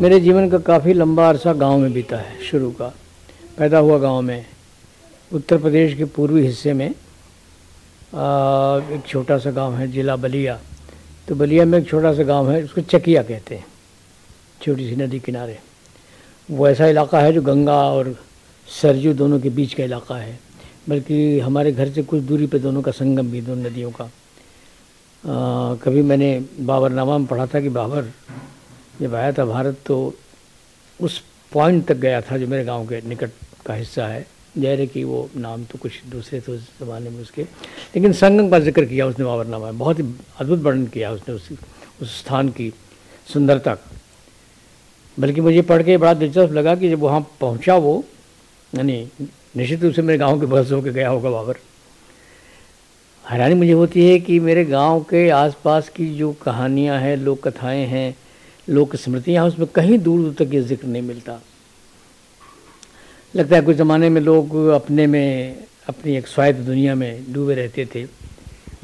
मेरे जीवन का काफ़ी लंबा अरसा गाँव में बीता है शुरू का। पैदा हुआ गाँव में उत्तर प्रदेश के पूर्वी हिस्से में। आ, एक छोटा सा गाँव है जिला बलिया। तो बलिया में एक छोटा सा गाँव है उसको चकिया कहते हैं छोटी सी नदी किनारे। वो ऐसा इलाका है जो गंगा और सरजू दोनों के बीच का इलाका है बल्कि हमारे घर से कुछ दूरी पर दोनों का संगम भी दोनों नदियों का। आ, कभी मैंने बाबरनामा में पढ़ा था कि बाबर जब आया था भारत तो उस पॉइंट तक गया था जो मेरे गाँव के निकट का हिस्सा है। ज़ाहिर कि वो नाम तो कुछ दूसरे थे उस ज़माने में उसके, लेकिन संगम का ज़िक्र किया उसने बाबरनामा में बहुत ही अद्भुत वर्णन किया उसने उस उस स्थान की सुंदरता बल्कि मुझे पढ़ के बड़ा दिलचस्प लगा कि जब वहाँ पहुँचा वो, यानी निश्चित रूप से मेरे गाँव के बस होकर गया होगा बाबर। हैरानी मुझे होती है कि मेरे गाँव के आसपास की जो कहानियाँ हैं, लोक कथाएँ हैं लोक स्मृतियाँ उसमें कहीं दूर दूर तक ये ज़िक्र नहीं मिलता। लगता है कुछ ज़माने में लोग अपने में, अपनी एक स्वायत्त दुनिया में डूबे रहते थे।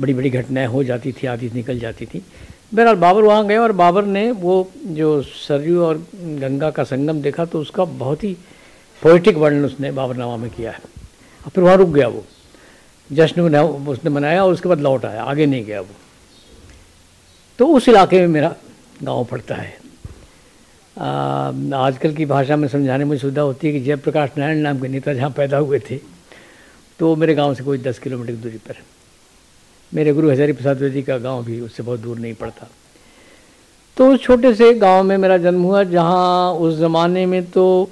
बड़ी बड़ी घटनाएँ हो जाती थी आदि निकल जाती थी। बहरहाल बाबर वहाँ गए और बाबर ने वो जो सरयू और गंगा का संगम देखा तो उसका बहुत ही पोइटिक वर्णन उसने बाबरनामा में किया है। और फिर वहाँ रुक गया वो। जश्न उसने मनाया और उसके बाद लौट आया, आगे नहीं गया वो। तो उस इलाके में मेरा गाँव पड़ता है। आजकल की भाषा में समझाने में सुविधा होती है कि जयप्रकाश नारायण नाम के नेता जहाँ पैदा हुए थे तो मेरे गाँव से कोई दस किलोमीटर की दूरी पर। मेरे गुरु हजारी प्रसाद द्विवेदी का गाँव भी उससे बहुत दूर नहीं पड़ता। तो उस छोटे से गाँव में मेरा जन्म हुआ, जहाँ उस ज़माने में तो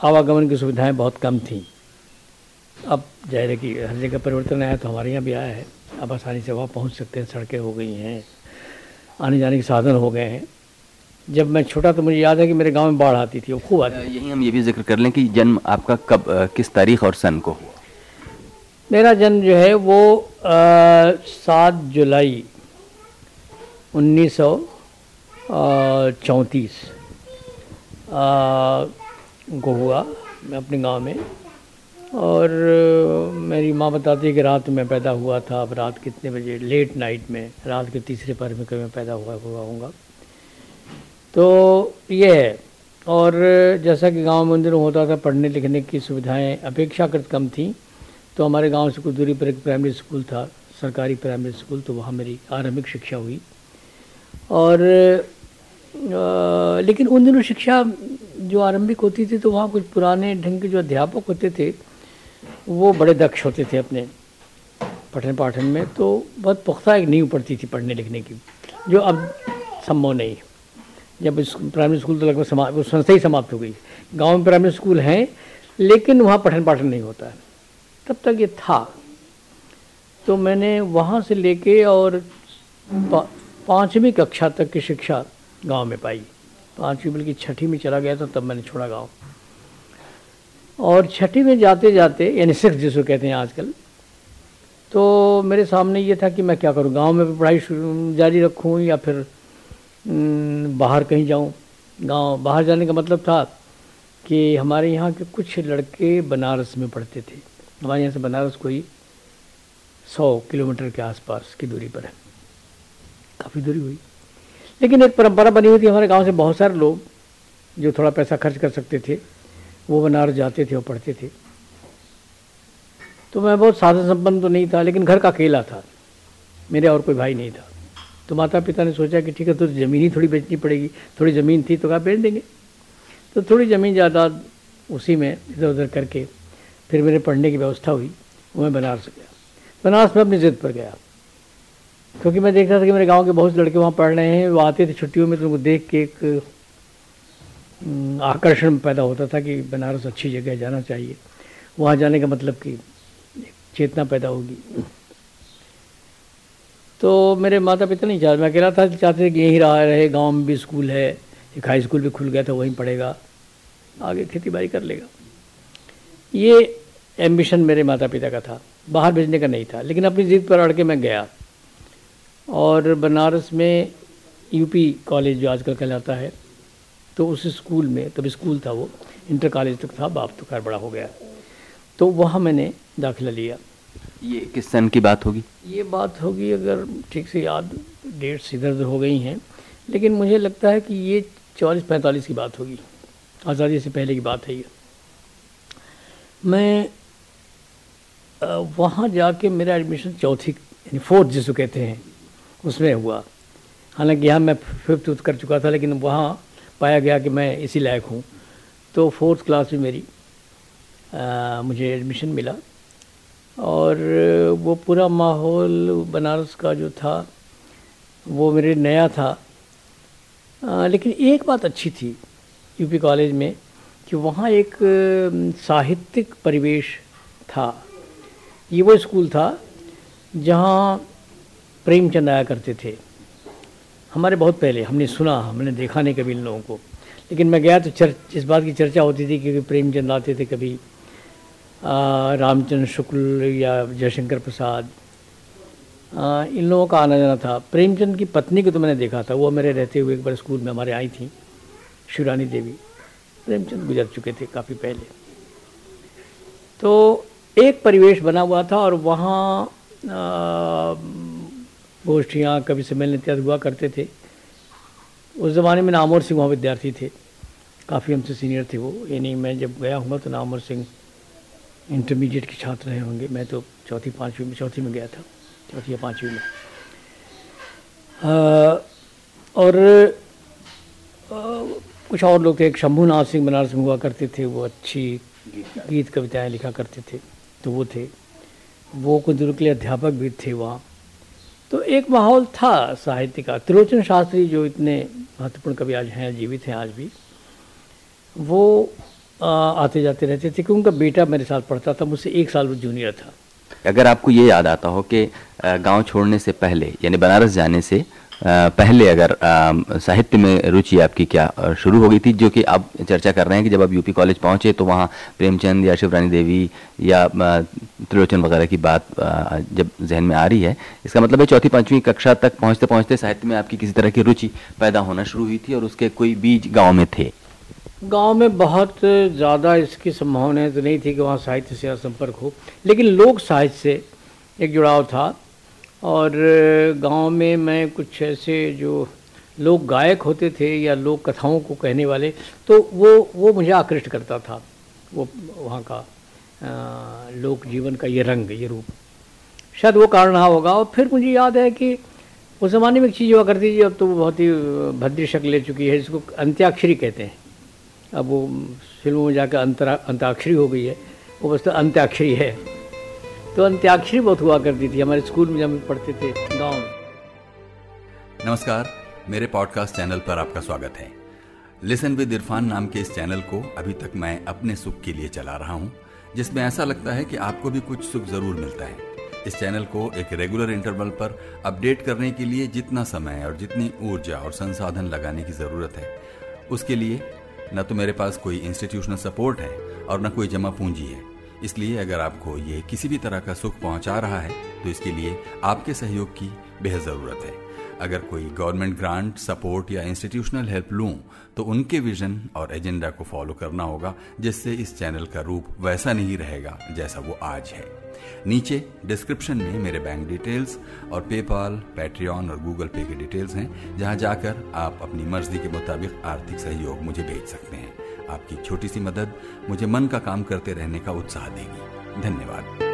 आवागमन की सुविधाएँ बहुत कम थीं। अब ज़ाहिर है कि हर जगह परिवर्तन आया तो हमारे यहाँ भी आया है। अब आसानी से वहाँ पहुँच सकते हैं, सड़कें हो गई हैं। आने जाने के साधन हो गए हैं। जब मैं छोटा तो मुझे याद है कि मेरे गाँव में बाढ़ आती थी वो खूब आती यही हम ये भी ज़िक्र कर लें कि जन्म आपका कब किस तारीख और सन को हुआ? मेरा जन्म जो है वो सात जुलाई उन्नीस सौ चौंतीस को हुआ मैं अपने गाँव में। और मेरी माँ बताती है कि रात में पैदा हुआ था अब रात कितने बजे? लेट नाइट में रात के तीसरे पर में कभी मैं पैदा हुआ हुआ हूँ तो ये है। और जैसा कि गाँव मंदिर होता था पढ़ने लिखने की सुविधाएँ अपेक्षाकृत कम थी तो हमारे गाँव से कुछ दूरी पर एक प्राइमरी स्कूल था सरकारी प्राइमरी स्कूल तो वहाँ मेरी आरंभिक शिक्षा हुई। और आ, लेकिन उन दिनों शिक्षा जो आरंभिक होती थी तो वहाँ कुछ पुराने ढंग के जो अध्यापक होते थे वो बड़े दक्ष होते थे अपने पठन पाठन में तो बहुत पुख्ता एक नींव पड़ती थी पढ़ने लिखने की, जो अब संभव नहीं जब इस प्राइमरी स्कूल तो लगभग समाप्त वो संस्था ही समाप्त हो गई। गाँव में प्राइमरी स्कूल हैं, लेकिन वहाँ पठन पाठन नहीं होता है। तब तक ये था। तो मैंने वहाँ से लेके और पाँचवीं कक्षा तक की शिक्षा गाँव में पाई। पाँचवीं बल्कि छठी में चला गया था, तब मैंने छोड़ा गाँव। और छठी में जाते जाते, यानी सिक्स जिसको कहते हैं आजकल तो मेरे सामने ये था कि मैं क्या करूँ? गाँव में भी पढ़ाई जारी रखूँ या फिर बाहर कहीं जाऊँ? गाँव, बाहर जाने का मतलब था कि हमारे यहाँ के कुछ लड़के बनारस में पढ़ते थे। हमारे यहाँ से बनारस कोई सौ किलोमीटर के आसपास की दूरी पर है। काफ़ी दूरी हुई। लेकिन एक परंपरा बनी हुई थी हमारे गाँव से बहुत सारे लोग जो थोड़ा पैसा खर्च कर सकते थे। वो बनारस जाते थे और पढ़ते थे। तो मैं बहुत साधन संपन्न तो नहीं था, लेकिन घर का अकेला था। मेरे और कोई भाई नहीं था। तो माता पिता ने सोचा कि ठीक है तो ज़मीन ही थोड़ी बेचनी पड़ेगी। थोड़ी ज़मीन थी तो कहा बेच देंगे। तो थोड़ी ज़मीन जायदाद उसी में इधर उधर करके फिर मेरे पढ़ने की व्यवस्था हुई, वो मैं बनारस गया। बनारस में अपनी ज़िद पर गया। क्योंकि मैं देख रहा था कि मेरे गाँव के बहुत से लड़के वहाँ पढ़ रहे हैं, वो आते थे छुट्टियों में तो उनको देख के एक आकर्षण पैदा होता था कि बनारस अच्छी जगह जाना चाहिए। वहाँ जाने का मतलब कि चेतना पैदा होगी। तो मेरे माता पिता नहीं चाहते मैं अकेला था, चाहते थे कि यहीं रहा, रहे, गाँव में भी स्कूल है, एक हाई स्कूल भी खुल गया था, वहीं पढ़ेगा, आगे खेती बाड़ी कर लेगा। ये एम्बिशन मेरे माता पिता का था, बाहर भेजने का नहीं था, लेकिन अपनी ज़िद पर अड़ के मैं गया। और बनारस में यूपी कॉलेज जो आजकल कहलाता है तो उस स्कूल में तब स्कूल था वो इंटर कॉलेज तक था बाप तो खैर बड़ा हो गया। तो वहाँ मैंने दाखिला लिया। ये किस सन की बात होगी? ये बात होगी अगर ठीक से याद डेट्स इधर उधर हो गई हैं लेकिन मुझे लगता है कि ये चौलीस पैंतालीस की बात होगी। आज़ादी से पहले की बात है ये। मैं वहाँ जाके मेरा एडमिशन चौथी यानी फोर्थ जिसको कहते हैं उसमें हुआ। हालाँकि यहाँ मैं फिफ्थ कर चुका था लेकिन वहाँ पाया गया कि मैं इसी लायक हूँ। तो फोर्थ क्लास में मेरी आ, मुझे एडमिशन मिला और वो पूरा माहौल बनारस का जो था वो मेरे नया था। आ, लेकिन एक बात अच्छी थी यूपी कॉलेज में कि वहाँ एक साहित्यिक परिवेश था। ये वो स्कूल था जहाँ प्रेमचंद आया करते थे। हमारे बहुत पहले हमने सुना हमने देखा नहीं कभी इन लोगों को। लेकिन मैं गया तो चर्च इस बात की चर्चा होती थी क्योंकि प्रेमचंद आते थे कभी रामचंद्र शुक्ल या जयशंकर प्रसाद। आ, इन लोगों का आना जाना था। प्रेमचंद की पत्नी को तो मैंने देखा था। वो मेरे रहते हुए एक बार स्कूल में हमारे आई थी शिवरानी देवी। प्रेमचंद गुजर चुके थे काफ़ी पहले। तो एक परिवेश बना हुआ था और वहाँ गोष्ठियाँ कभी सम्मेलन इत्यादि हुआ करते थे। उस ज़माने में नामोर सिंह वहाँ विद्यार्थी थे। काफ़ी हमसे सीनियर थे वो। यानी मैं जब गया हूँ तो नामोर सिंह इंटरमीडिएट के छात्र रहे होंगे। मैं तो चौथी पाँचवीं में चौथी में गया था। चौथी या पाँचवीं में। आ, और आ, कुछ और लोग थे। एक शंभूनाथ सिंह बनारस में हुआ करते थे। वो अच्छी गीत कविताएँ लिखा करते थे। तो वो थे। वो कुछ दूर के लिए अध्यापक भी थे वहाँ। तो एक माहौल था साहित्य का। त्रिलोचन शास्त्री जो इतने महत्वपूर्ण कवि आज हैं, जीवित हैं आज भी, वो आते जाते रहते थे क्योंकि उनका बेटा मेरे साथ पढ़ता था, मुझसे एक साल वो जूनियर था। अगर आपको ये याद आता हो कि गाँव छोड़ने से पहले, यानी बनारस जाने से पहले अगर साहित्य में रुचि आपकी क्या शुरू हो गई थी, जो कि आप चर्चा कर रहे हैं कि जब आप यूपी कॉलेज पहुँचे तो वहाँ प्रेमचंद या शिवरानी देवी या त्रिलोचन वगैरह की बात जब जहन में आ रही है, इसका मतलब है चौथी पाँचवीं कक्षा तक पहुँचते पहुँचते साहित्य में आपकी किसी तरह की रुचि पैदा होना शुरू हुई थी और उसके कोई बीज गाँव में थे? गाँव में बहुत ज़्यादा इसकी संभावनाएँ तो नहीं थी कि वहाँ साहित्य से संपर्क हो, लेकिन लोक साहित्य से एक जुड़ाव था। और गाँव में मैं कुछ ऐसे जो लोग गायक होते थे या लोक कथाओं को कहने वाले तो वो वो मुझे आकृष्ट करता था वो वहाँ का आ, लोक जीवन का ये रंग ये रूप। शायद वो कारण रहा होगा और फिर मुझे याद है कि उस ज़माने में एक चीज़ हुआ करती थी अब तो वो बहुत ही भद्री शक्ल ले चुकी है जिसको अंत्याक्षरी कहते हैं। अब वो फ़िल्मों में जाकर अंतरा अंताक्षरी हो गई है वो बस तो अंत्याक्षरी है। तो अंत्याक्षरी बहुत हुआ करती थी, हमारे स्कूल में जब पढ़ते थे, गाँव में। नमस्कार, मेरे पॉडकास्ट चैनल पर आपका स्वागत है। लिसन विद इरफान नाम के इस चैनल को अभी तक मैं अपने सुख के लिए चला रहा हूँ, जिसमें ऐसा लगता है कि आपको भी कुछ सुख ज़रूर मिलता है। इस चैनल को एक रेगुलर इंटरवल पर अपडेट करने के लिए जितना समय और जितनी ऊर्जा और संसाधन लगाने की ज़रूरत है। उसके लिए, न तो मेरे पास कोई इंस्टीट्यूशनल सपोर्ट है और न कोई जमा पूंजी है। इसलिए अगर आपको ये किसी भी तरह का सुख पहुँचा रहा है तो इसके लिए आपके सहयोग की बेहद ज़रूरत है। अगर कोई गवर्नमेंट ग्रांट, सपोर्ट या इंस्टीट्यूशनल हेल्प लूँ तो उनके विजन और एजेंडा को फॉलो करना होगा, जिससे इस चैनल का रूप वैसा नहीं रहेगा जैसा वो आज है। नीचे डिस्क्रिप्शन में मेरे बैंक डिटेल्स और पेपाल, पैट्रियन और गूगल पे के डिटेल्स हैं, जहाँ जाकर आप अपनी मर्ज़ी के मुताबिक आर्थिक सहयोग मुझे भेज सकते हैं। आपकी छोटी सी मदद मुझे मन का काम करते रहने का उत्साह देगी। धन्यवाद।